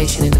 salvation in the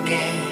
again.